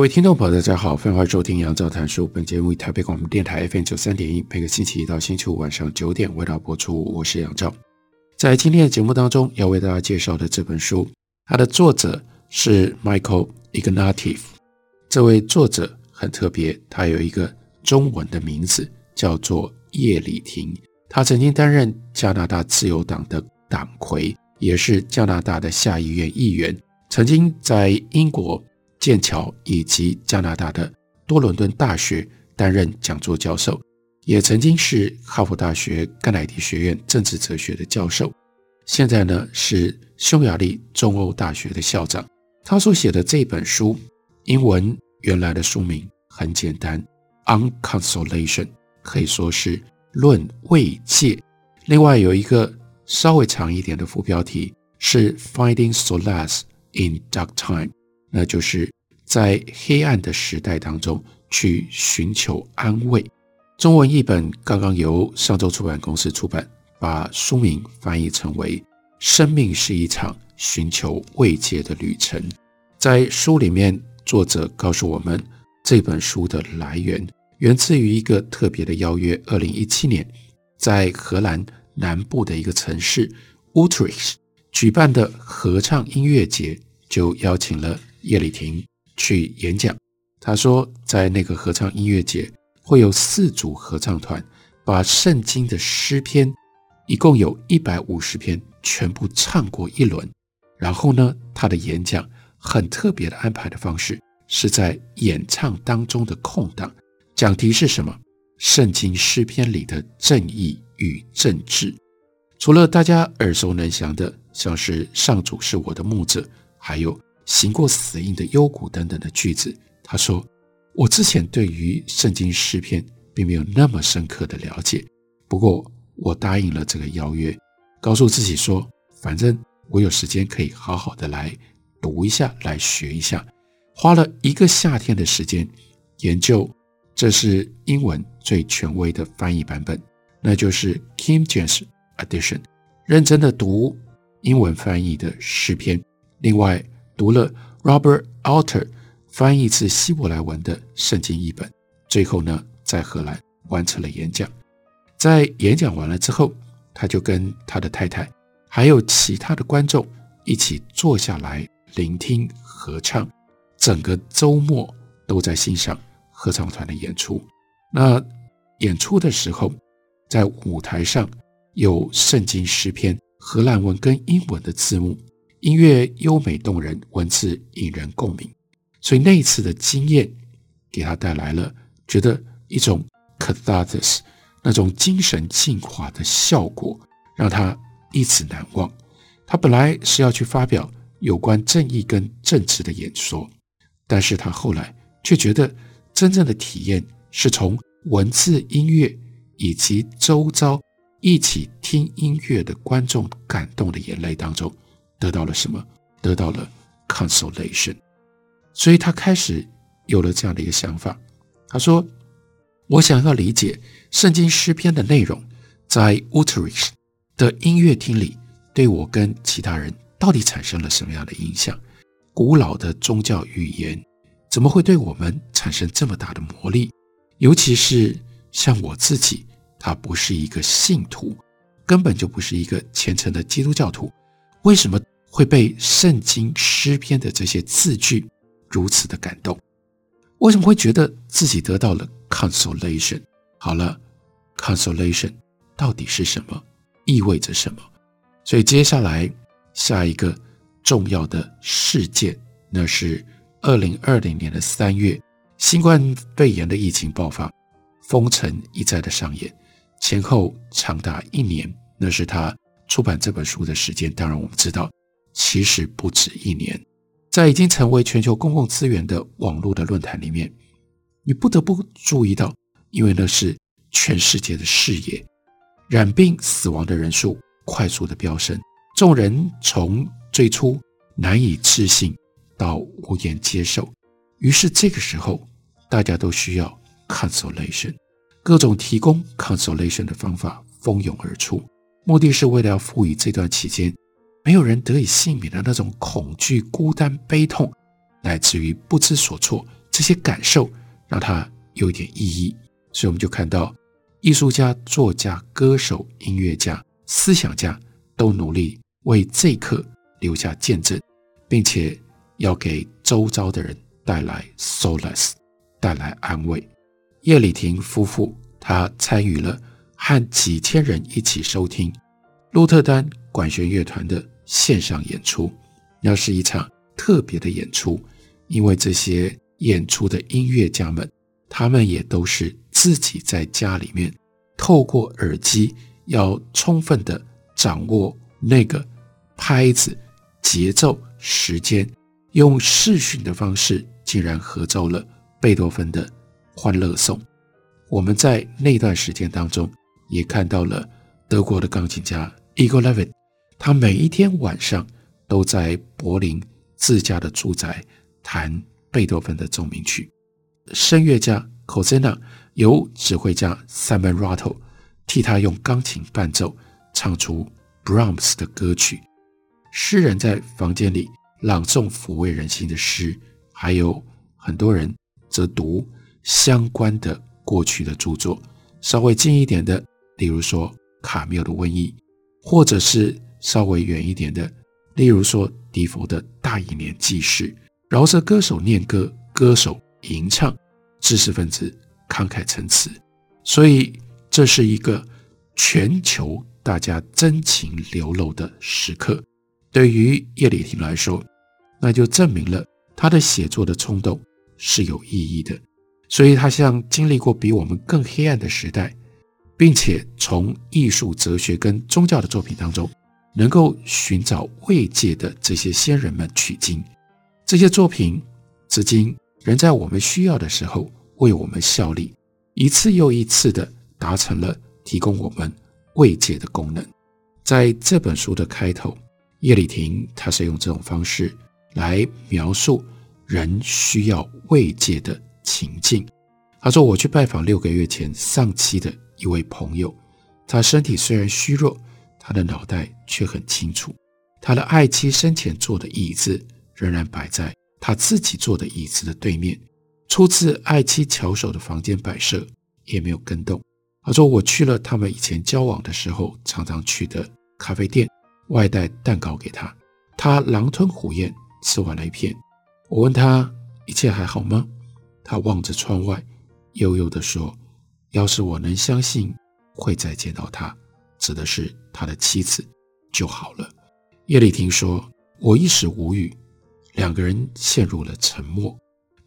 各位听众朋友，大家好，欢迎收听杨照谈书。本节目以台北广播电台 FM 九三点一，每个星期一到星期五晚上九点为大家播出。我是杨照，在今天的节目当中，要为大家介绍的这本书，它的作者是 Michael Ignatieff。这位作者很特别，他有一个中文的名字叫做叶利廷。他曾经担任加拿大自由党的党魁，也是加拿大的下议院议员，曾经在英国。剑桥以及加拿大的多伦敦大学担任讲座教授，也曾经是哈佛大学甘乃迪学院政治哲学的教授。现在呢是匈牙利中欧大学的校长。他所写的这本书，英文原来的书名很简单，《On Consolation》，可以说是论慰藉。另外有一个稍微长一点的副标题是《Finding Solace in Dark Time》。那就是在黑暗的时代当中去寻求安慰。中文译本刚刚由上周出版公司出版，把书名翻译成为《生命是一场寻求慰藉的旅程》。在书里面，作者告诉我们，这本书的来源源自于一个特别的邀约。二零一七年，在荷兰南部的一个城市 Utrecht 举办的合唱音乐节，就邀请了。叶丽婷去演讲，他说，在那个合唱音乐节会有四组合唱团，把圣经的诗篇，一共有一百五十篇，全部唱过一轮。然后呢，他的演讲很特别的安排的方式，是在演唱当中的空档，讲题是什么？圣经诗篇里的正义与政治。除了大家耳熟能详的，像是“上主是我的牧者”，还有。行过死荫的幽谷等等的句子，他说：“我之前对于圣经诗篇并没有那么深刻的了解，不过我答应了这个邀约，告诉自己说，反正我有时间可以好好的来读一下，来学一下。花了一个夏天的时间研究，这是英文最权威的翻译版本，那就是 King James Edition，认真的读英文翻译的诗篇，另外。”读了 Robert Alter 翻译自希伯来文的圣经译本，最后呢，在荷兰完成了演讲。在演讲完了之后，他就跟他的太太还有其他的观众一起坐下来聆听合唱。整个周末都在欣赏合唱团的演出。那演出的时候，在舞台上有圣经诗篇荷兰文跟英文的字幕。音乐优美动人，文字引人共鸣，所以那一次的经验给他带来了觉得一种 catharsis 那种精神净化的效果，让他一直难忘。他本来是要去发表有关正义跟政治的演说，但是他后来却觉得真正的体验是从文字、音乐以及周遭一起听音乐的观众感动的眼泪当中。得到了什么？得到了 consolation，所以他开始有了这样的一个想法。他说：“我想要理解圣经诗篇的内容，在 Utrecht 的音乐厅里，对我跟其他人到底产生了什么样的影响？古老的宗教语言怎么会对我们产生这么大的魔力？尤其是像我自己，他不是一个信徒，根本就不是一个虔诚的基督教徒，为什么？”会被圣经诗篇的这些字句如此的感动，为什么会觉得自己得到了 consolation？好了，consolation 到底是什么？意味着什么？所以接下来下一个重要的事件，那是二零二零年的三月，新冠肺炎的疫情爆发，封城一再的上演，前后长达一年，那是他出版这本书的时间。当然，我们知道。其实不止一年。在已经成为全球公共资源的网络的论坛里面，你不得不注意到，因为那是全世界的视野，染病死亡的人数快速的飙升，众人从最初难以置信到无言接受，于是这个时候，大家都需要 consolation，各种提供 consolation 的方法蜂拥而出，目的是为了要赋予这段期间。没有人得以幸免的那种恐惧、孤单、悲痛，乃至于不知所措，这些感受让他有点意义。所以我们就看到，艺术家、作家、歌手、音乐家、思想家都努力为这一刻留下见证，并且要给周遭的人带来 solace，带来安慰。叶礼庭夫妇，他参与了和几千人一起收听鹿特丹管弦乐团的线上演出，那是一场特别的演出，因为这些演出的音乐家们，他们也都是自己在家里面透过耳机，要充分的掌握那个拍子、节奏、时间，用视讯的方式，竟然合奏了贝多芬的《欢乐颂》。我们在那段时间当中，也看到了德国的钢琴家 Igor Levin。他每一天晚上都在柏林自家的住宅弹贝多芬的奏鸣曲。声乐家 c o s e n a 由指挥家 Simon Rattle 替他用钢琴伴奏唱出 Brahms 的歌曲。诗人在房间里朗诵抚慰人心的诗，还有很多人则读相关的过去的著作。稍微近一点的，例如说卡缪的《瘟疫》，或者是。稍微远一点的，例如说笛福的《大义年记事》，饶舌歌手念歌，歌手吟唱，知识分子慷慨陈词，所以这是一个全球大家真情流露的时刻。对于叶礼庭来说，那就证明了他的写作的冲动是有意义的，所以他像经历过比我们更黑暗的时代，并且从艺术、哲学跟宗教的作品当中。能够寻找慰藉的这些先人们取经，这些作品至今仍在我们需要的时候为我们效力，一次又一次地达成了提供我们慰藉的功能。在这本书的开头，叶礼庭他是用这种方式来描述人需要慰藉的情境。他说：“我去拜访六个月前丧妻的一位朋友，他身体虽然虚弱。”他的脑袋却很清楚，他的爱妻生前坐的椅子仍然摆在他自己坐的椅子的对面，初次爱妻巧手的房间摆设也没有更动。他说：“我去了他们以前交往的时候常常去的咖啡店，外带蛋糕给他，他狼吞虎咽吃完了一片。我问他一切还好吗？他望着窗外，悠悠地说：‘要是我能相信会再见到他。’”指的是他的妻子就好了。叶礼庭说：“我一时无语，两个人陷入了沉默。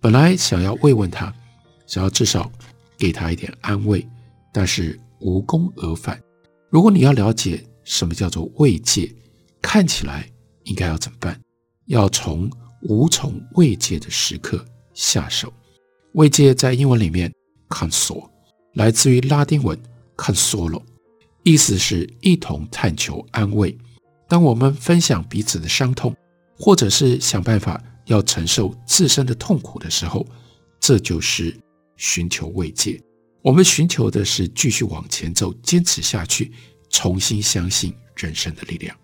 本来想要慰问他，想要至少给他一点安慰，但是无功而返。如果你要了解什么叫做慰藉，看起来应该要怎么办？要从无从慰藉的时刻下手。慰藉在英文里面 console，来自于拉丁文 consolo。”意思是一同探求安慰。当我们分享彼此的伤痛，或者是想办法要承受自身的痛苦的时候，这就是寻求慰藉。我们寻求的是继续往前走，坚持下去，重新相信人生的力量。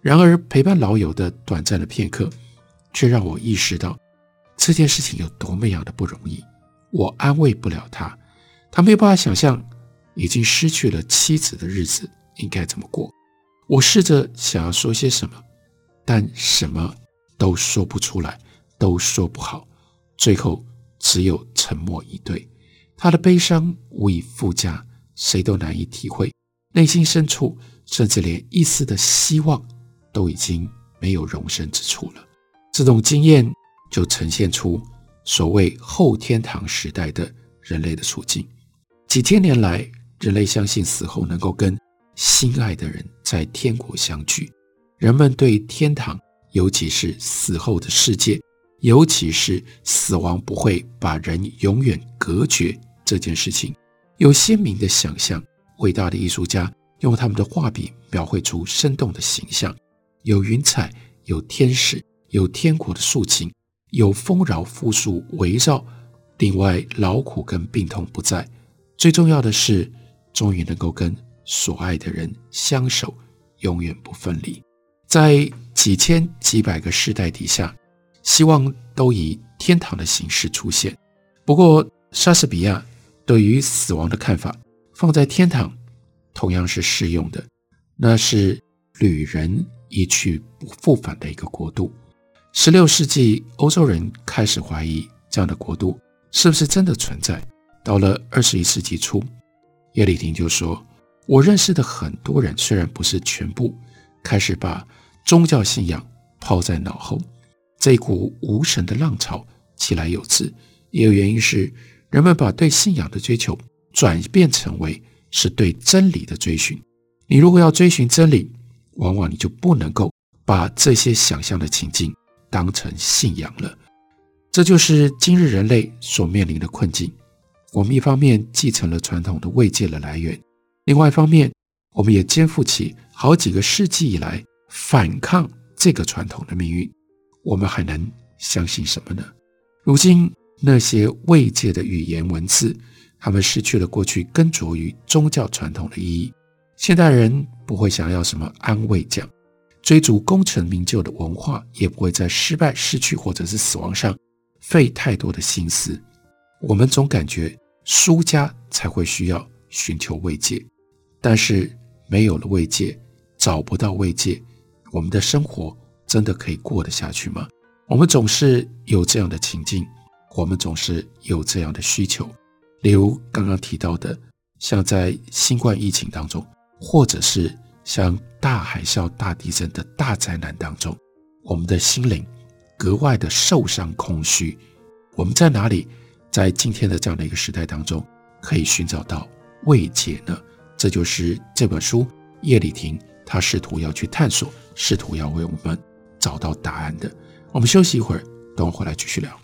然而，陪伴老友的短暂的片刻，却让我意识到这件事情有多么样的不容易。我安慰不了他，他没有办法想象。已经失去了妻子的日子应该怎么过？我试着想要说些什么，但什么都说不出来，都说不好，最后只有沉默以对。他的悲伤无以复加，谁都难以体会。内心深处，甚至连一丝的希望都已经没有容身之处了。这种经验就呈现出所谓后天堂时代的人类的处境。几千年来。人类相信死后能够跟心爱的人在天国相聚，人们对天堂尤其是死后的世界，尤其是死亡不会把人永远隔绝这件事情，有鲜明的想象。伟大的艺术家用他们的画笔描绘出生动的形象，有云彩，有天使，有天国的竖琴，有丰饶富庶围绕。另外，劳苦跟病痛不在，最重要的是，终于能够跟所爱的人相守，永远不分离。在几千几百个世代底下，希望都以天堂的形式出现。不过，莎士比亚对于死亡的看法，放在天堂同样是适用的。那是旅人一去不复返的一个国度。十六世纪，欧洲人开始怀疑这样的国度是不是真的存在。到了二十一世纪初，叶利廷就说：“我认识的很多人，虽然不是全部，开始把。”宗教信仰抛在脑后，这一股无神的浪潮起来有之，也有原因是人们把对信仰的追求转变成为是对真理的追寻。你如果要追寻真理，往往你就不能够把这些想象的情境当成信仰了。这就是今日人类所面临的困境。我们一方面继承了传统的慰藉的来源，另外一方面，我们也肩负起好几个世纪以来。反抗这个传统的命运，我们还能相信什么呢？如今那些慰藉的语言文字，他们失去了过去根着于宗教传统的意义。现代人不会想要什么安慰奖，追逐功成名就的文化，也不会在失败、失去或者是死亡上费太多的心思。我们总感觉输家才会需要寻求慰藉，但是没有了慰藉，找不到慰藉。我们的生活真的可以过得下去吗？我们总是有这样的情境，我们总是有这样的需求。例如刚刚提到的，像在新冠疫情当中，或者是像大海啸、大地震的大灾难当中，我们的心灵格外的受伤、空虚。我们在哪里，在今天的这样的一个时代当中，可以寻找到慰藉呢？这就是这本书叶利庭他试图要去探索。试图要为我们找到答案的。我们休息一会儿，等我回来继续聊。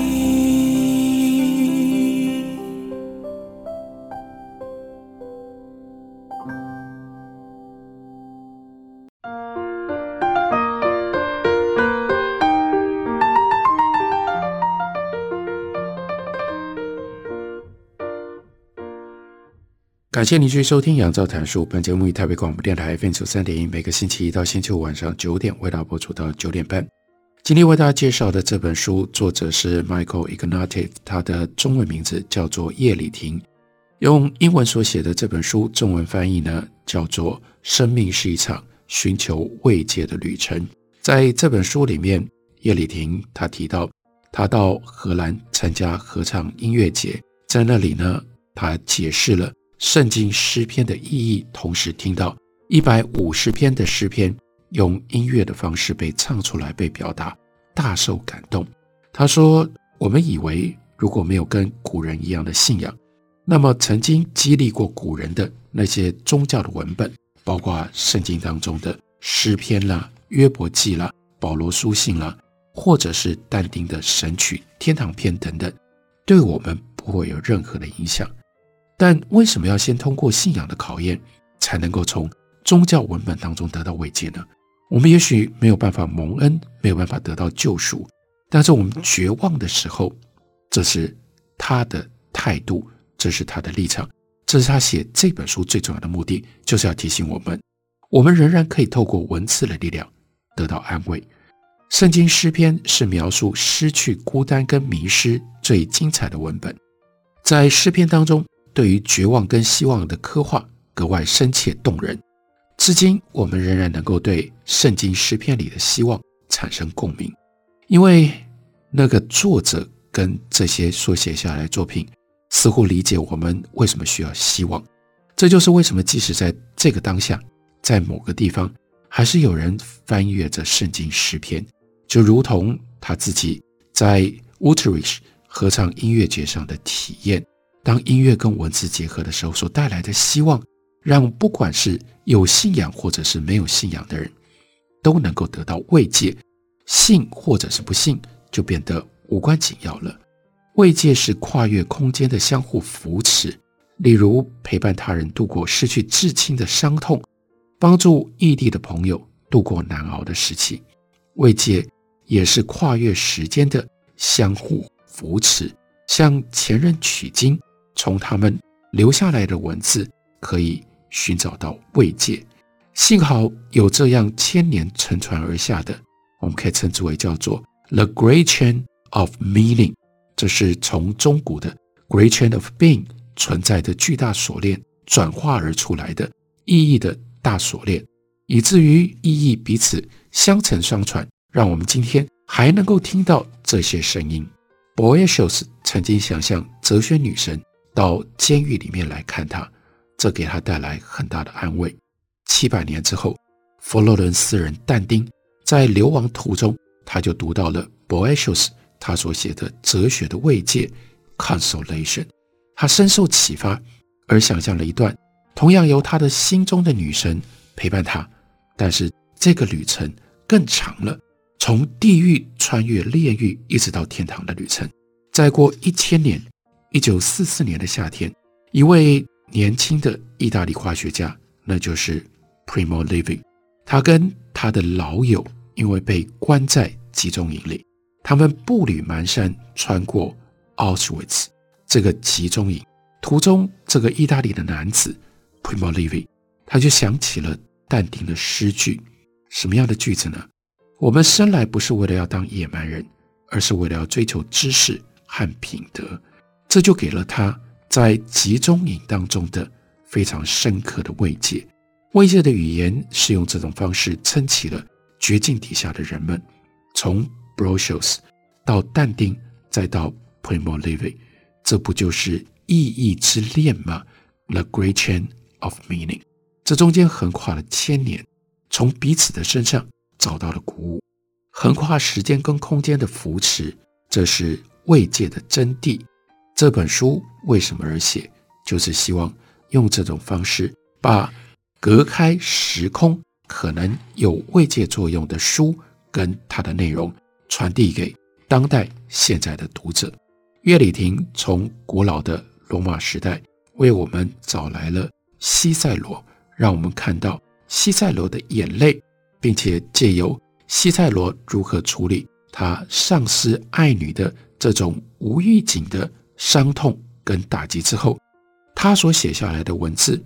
感谢您继续收听《杨照谈书》。本节目以台北广播电台 FM 九三点一，每个星期一到星期五晚上九点为大家播出到九点半。今天为大家介绍的这本书，作者是 Michael Ignatieff，他的中文名字叫做叶利庭。用英文所写的这本书，中文翻译呢叫做《生命是一场寻求慰藉的旅程》。在这本书里面，叶利庭他提到，他到荷兰参加合唱音乐节，在那里呢，他解释了。圣经诗篇的意义，同时听到一百五十篇的诗篇用音乐的方式被唱出来、被表达，大受感动。他说：“我们以为如果没有跟古人一样的信仰，那么曾经激励过古人的那些宗教的文本，包括圣经当中的诗篇啦、约伯记啦、保罗书信啦，或者是但丁的神曲、天堂篇等等，对我们不会有任何的影响。但为什么要先通过信仰的考验，才能够从宗教文本当中得到慰藉呢？我们也许没有办法蒙恩，没有办法得到救赎，但是我们绝望的时候，这是他的态度，这是他的立场，这是他写这本书最重要的目的，就是要提醒我们，我们仍然可以透过文字的力量得到安慰。圣经诗篇是描述失去、孤单跟迷失最精彩的文本，在诗篇当中，对于绝望跟希望的刻画格外深切动人。至今，我们仍然能够对圣经诗篇里的希望产生共鸣，因为那个作者跟这些所写下来的作品似乎理解我们为什么需要希望。这就是为什么，即使在这个当下，在某个地方，还是有人翻阅着圣经诗篇，就如同他自己在 Utrich 合唱音乐节上的体验，当音乐跟文字结合的时候所带来的希望。让不管是有信仰或者是没有信仰的人，都能够得到慰藉。信或者是不信，就变得无关紧要了。慰藉是跨越空间的相互扶持，例如陪伴他人度过失去至亲的伤痛，帮助异地的朋友度过难熬的时期。慰藉也是跨越时间的相互扶持，向前任取经，从他们留下来的文字可以。寻找到慰藉，幸好有这样千年承传而下的，我们可以称之为叫做 The Great Chain of Meaning，这是从中古的 Great Chain of Being 存在的巨大锁链转化而出来的意义的大锁链，以至于意义彼此相承相传，让我们今天还能够听到这些声音。Boëtius 曾经想象哲学女神到监狱里面来看他。这给他带来很大的安慰。七百年之后，佛罗伦斯人但丁在流亡途中，他就读到了 Boëtius 他所写的哲学的慰藉 （consolation）。他深受启发，而想象了一段同样由他的心中的女神陪伴他，但是这个旅程更长了，从地狱穿越炼狱，一直到天堂的旅程。再过一千年，一九四四年的夏天，一位。年轻的意大利化学家，那就是 Primo Levi。他跟他的老友因为被关在集中营里，他们步履蹒跚穿过 Auschwitz 这个集中营。途中，这个意大利的男子 Primo Levi，他就想起了但丁的诗句。什么样的句子呢？我们生来不是为了要当野蛮人，而是为了要追求知识和品德。这就给了他。在集中营当中的非常深刻的慰藉，慰藉的语言是用这种方式撑起了绝境底下的人们。从 Boëtius 到但丁，再到 Primo Levi，这不就是意义之恋吗？The Great Chain of Meaning，这中间横跨了千年，从彼此的身上找到了鼓舞，横跨时间跟空间的扶持，这是慰藉的真谛。这本书为什么而写？就是希望用这种方式，把隔开时空可能有慰藉作用的书跟它的内容传递给当代现在的读者。乐理亭从古老的罗马时代为我们找来了西塞罗，让我们看到西塞罗的眼泪，并且借由西塞罗如何处理他丧失爱女的这种无预警的。伤痛跟打击之后，他所写下来的文字，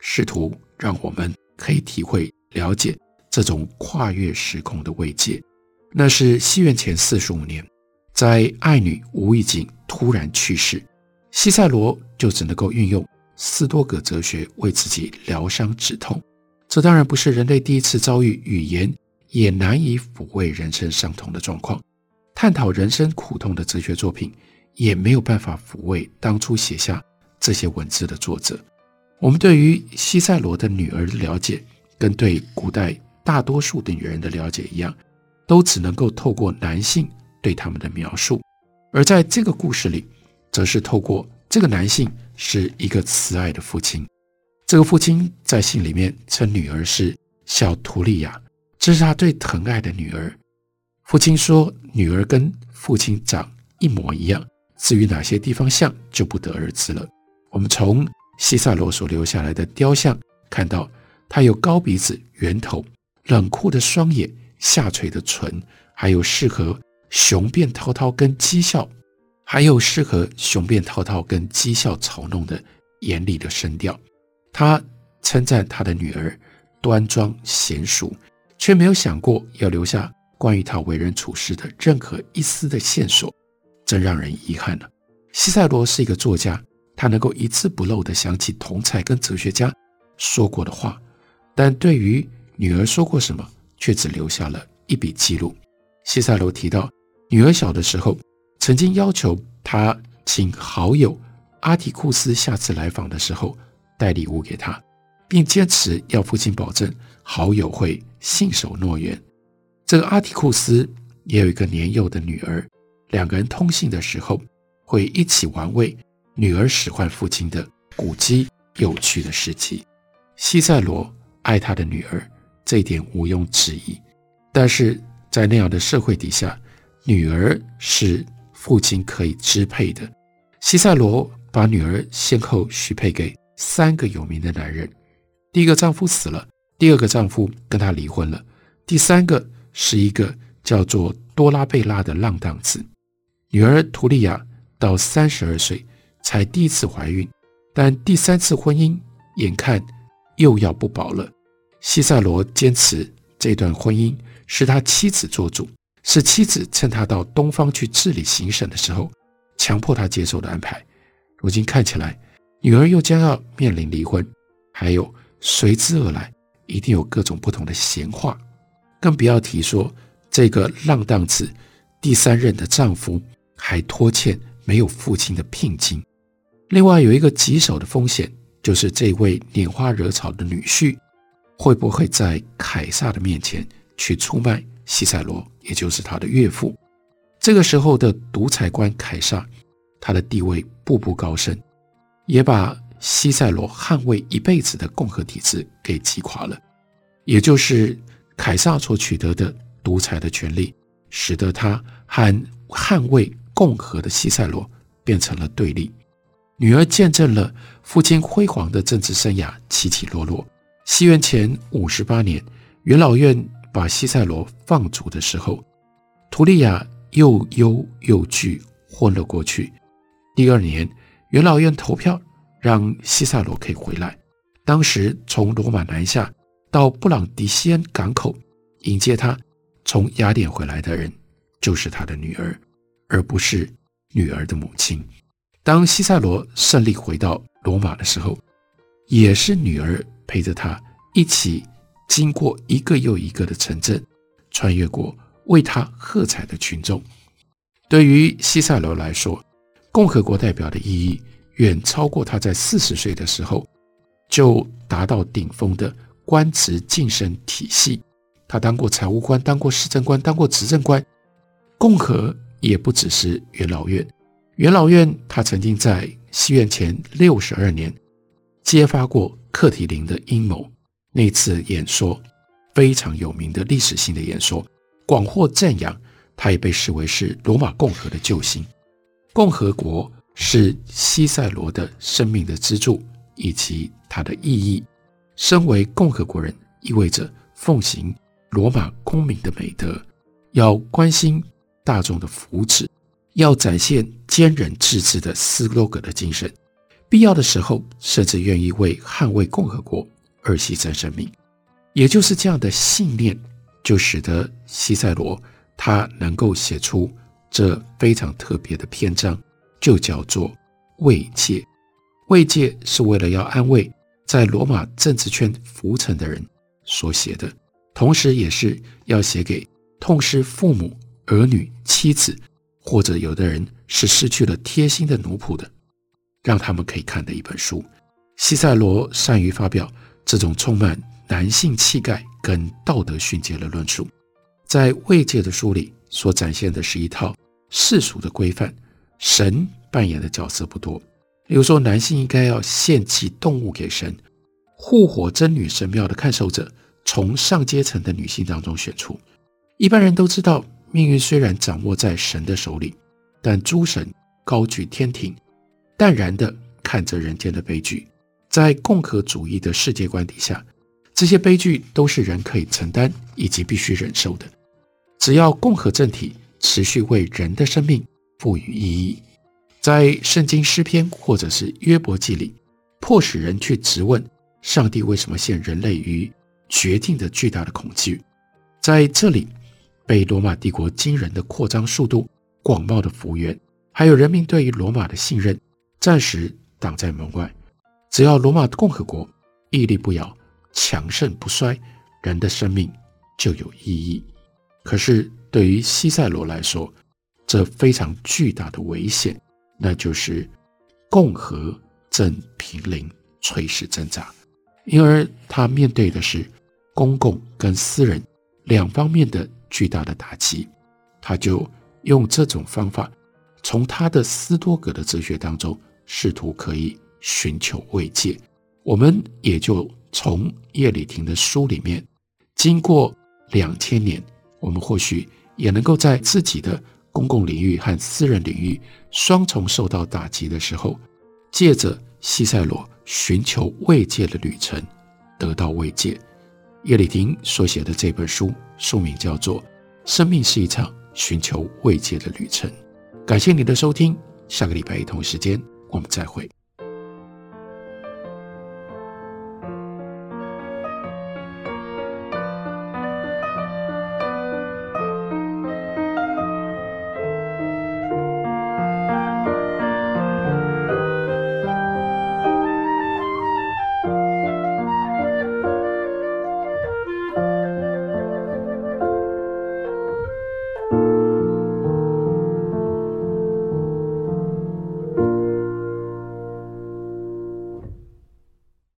试图让我们可以体会、了解这种跨越时空的慰藉。那是西元前四十五年，在爱女无意境突然去世，西塞罗就只能够运用斯多葛哲学为自己疗伤止痛。这当然不是人类第一次遭遇语言也难以抚慰人生伤痛的状况。探讨人生苦痛的哲学作品。也没有办法抚慰当初写下这些文字的作者。我们对于西塞罗的女儿的了解，跟对古代大多数的女人的了解一样，都只能够透过男性对他们的描述，而在这个故事里，则是透过这个男性是一个慈爱的父亲。这个父亲在信里面称女儿是小图利亚，这是他最疼爱的女儿。父亲说，女儿跟父亲长一模一样，至于哪些地方像，就不得而知了。我们从西塞罗所留下来的雕像看到，他有高鼻子、圆头、冷酷的双眼、下垂的唇，还有适合雄辩滔滔跟讥笑，还有适合雄辩滔滔跟讥笑嘲弄的严厉的声调。他称赞他的女儿端庄娴淑，却没有想过要留下关于他为人处事的任何一丝的线索，真让人遗憾了。西塞罗是一个作家。他能够一字不漏地想起同才跟哲学家说过的话，但对于女儿说过什么，却只留下了一笔记录。西塞罗提到，女儿小的时候曾经要求他请好友阿提库斯下次来访的时候带礼物给他，并坚持要父亲保证好友会信守诺言。这个阿提库斯也有一个年幼的女儿，两个人通信的时候会一起玩味。女儿使唤父亲的古迹有趣的事迹，西塞罗爱他的女儿，这一点毋庸置疑。但是在那样的社会底下，女儿是父亲可以支配的。西塞罗把女儿先后许配给三个有名的男人，第一个丈夫死了，第二个丈夫跟她离婚了，第三个是一个叫做多拉贝拉的浪荡子。女儿图利亚到三十二岁。才第一次怀孕，但第三次婚姻眼看又要不保了。西塞罗坚持这段婚姻是他妻子做主，是妻子趁他到东方去治理行省的时候，强迫他接受的安排。如今看起来，女儿又将要面临离婚，还有随之而来一定有各种不同的闲话，更不要提说这个浪荡子第三任的丈夫还拖欠没有父亲的聘金。另外有一个棘手的风险，就是这位拈花惹草的女婿会不会在凯撒的面前去出卖西塞罗，也就是他的岳父。这个时候的独裁官凯撒，他的地位步步高升，也把西塞罗捍卫一辈子的共和体制给击垮了。也就是凯撒所取得的独裁的权利，使得他和捍卫共和的西塞罗变成了对立。女儿见证了父亲辉煌的政治生涯起起落落。西元前五十八年，元老院把西塞罗放逐的时候，图利亚又忧又惧，昏了过去。第二年，元老院投票让西塞罗可以回来。当时从罗马南下到布朗迪西安港口迎接他从雅典回来的人，就是他的女儿，而不是女儿的母亲。当西塞罗胜利回到罗马的时候，也是女儿陪着他一起经过一个又一个的城镇，穿越过为他喝彩的群众。对于西塞罗来说，共和国代表的意义远超过他在四十岁的时候就达到顶峰的官职晋升体系。他当过财务官，当过市政官，当过执政官。共和也不只是元老院。元老院，他曾经在西元前六十二年揭发过克提林的阴谋。那次演说非常有名的历史性的演说，广获赞扬。他也被视为是罗马共和的救星。共和国是西塞罗的生命的支柱以及它的意义。身为共和国人，意味着奉行罗马公民的美德，要关心大众的福祉。要展现坚韧自治的斯洛格的精神，必要的时候甚至愿意为捍卫共和国而牺牲生命。也就是这样的信念，就使得西塞罗他能够写出这非常特别的篇章，就叫做慰藉。慰藉是为了要安慰在罗马政治圈浮沉的人所写的，同时也是要写给痛失父母、儿女、妻子。或者有的人是失去了贴心的奴仆的，让他们可以看的一本书。西塞罗善于发表这种充满男性气概跟道德训诫的论述。在慰藉的书里所展现的是一套世俗的规范，神扮演的角色不多。比如说，男性应该要献祭动物给神，护火真女神庙的看守者从上阶层的女性当中选出。一般人都知道，命运虽然掌握在神的手里，但诸神高举天庭，淡然地看着人间的悲剧。在共和主义的世界观底下，这些悲剧都是人可以承担以及必须忍受的。只要共和政体持续为人的生命赋予意义，在圣经诗篇或者是约伯记里，迫使人去质问上帝为什么陷人类于绝境的巨大的恐惧。在这里。被罗马帝国惊人的扩张速度、广袤的幅员，还有人民对于罗马的信任，暂时挡在门外。只要罗马共和国屹立不摇、强盛不衰，人的生命就有意义。可是对于西塞罗来说，这非常巨大的危险，那就是共和正濒临垂死挣扎，因而他面对的是公共跟私人两方面的。巨大的打击，他就用这种方法，从他的斯多葛的哲学当中试图可以寻求慰藉。我们也就从叶利庭的书里面，经过两千年，我们或许也能够在自己的公共领域和私人领域双重受到打击的时候，借着西塞罗寻求慰藉的旅程，得到慰藉。叶利庭所写的这本书，书名叫做《生命是一场寻求慰藉的旅程》。感谢你的收听，下个礼拜同一时间我们再会。